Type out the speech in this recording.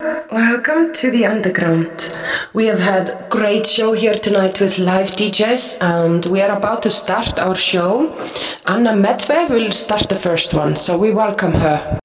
Welcome to the underground. We have had great show here tonight with live DJs and we are about to start our show. Anna Medve will start the first one, so we welcome her.